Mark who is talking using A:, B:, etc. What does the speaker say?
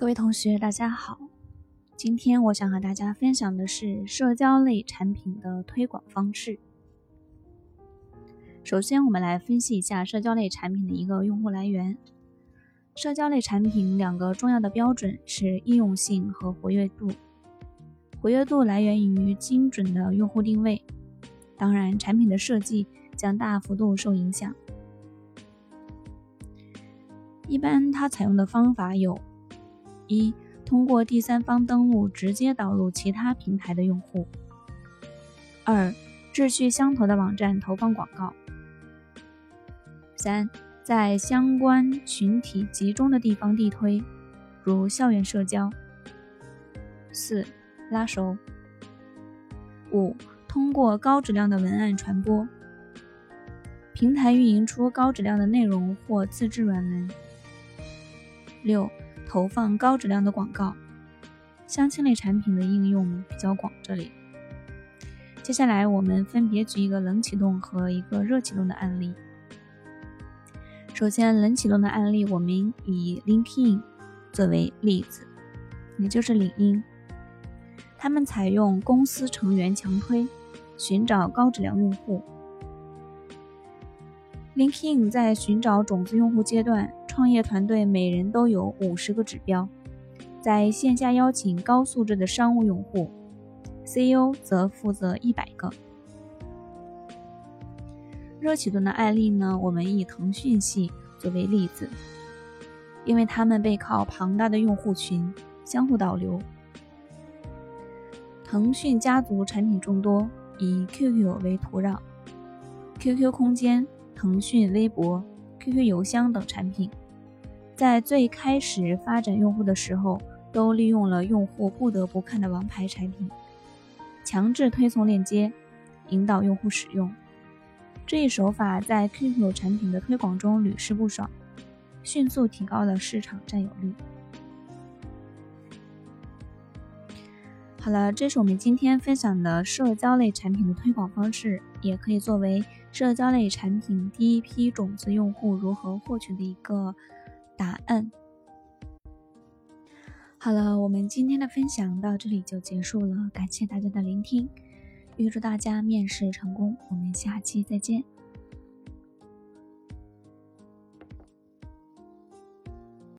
A: 各位同学，大家好。今天我想和大家分享的是社交类产品的推广方式。首先，我们来分析一下社交类产品的一个用户来源。社交类产品两个重要的标准是易用性和活跃度。活跃度来源于精准的用户定位，当然，产品的设计将大幅度受影响。一般它采用的方法有。一、通过第三方登录直接导入其他平台的用户；二、志趣相投的网站投放广告；三、在相关群体集中的地方地推，如校园社交；四、拉熟；五、通过高质量的文案传播，平台运营出高质量的内容或自制软文；六。投放高质量的广告，相亲类产品的应用比较广。这里，接下来我们分别举一个冷启动和一个热启动的案例。首先，冷启动的案例，我们以 LinkedIn 作为例子，也就是领英，他们采用公司成员强推，寻找高质量用户。LinkedIn 在寻找种子用户阶段。创业团队每人都有五十个指标，在线下邀请高素质的商务用户，CEO 则负责一百个。热启动的案例呢？我们以腾讯系作为例子，因为他们背靠庞大的用户群，相互导流。腾讯家族产品众多，以 QQ 为土壤，QQ 空间、腾讯微博、QQ 邮箱等产品。在最开始发展用户的时候，都利用了用户不得不看的王牌产品，强制推送链接，引导用户使用。这一手法在 QQ 产品的推广中屡试不爽，迅速提高了市场占有率。好了，这是我们今天分享的社交类产品的推广方式，也可以作为社交类产品第一批种子用户如何获取的一个。答案好了，我们今天的分享到这里就结束了，感谢大家的聆听，预祝大家面试成功，我们下期再见。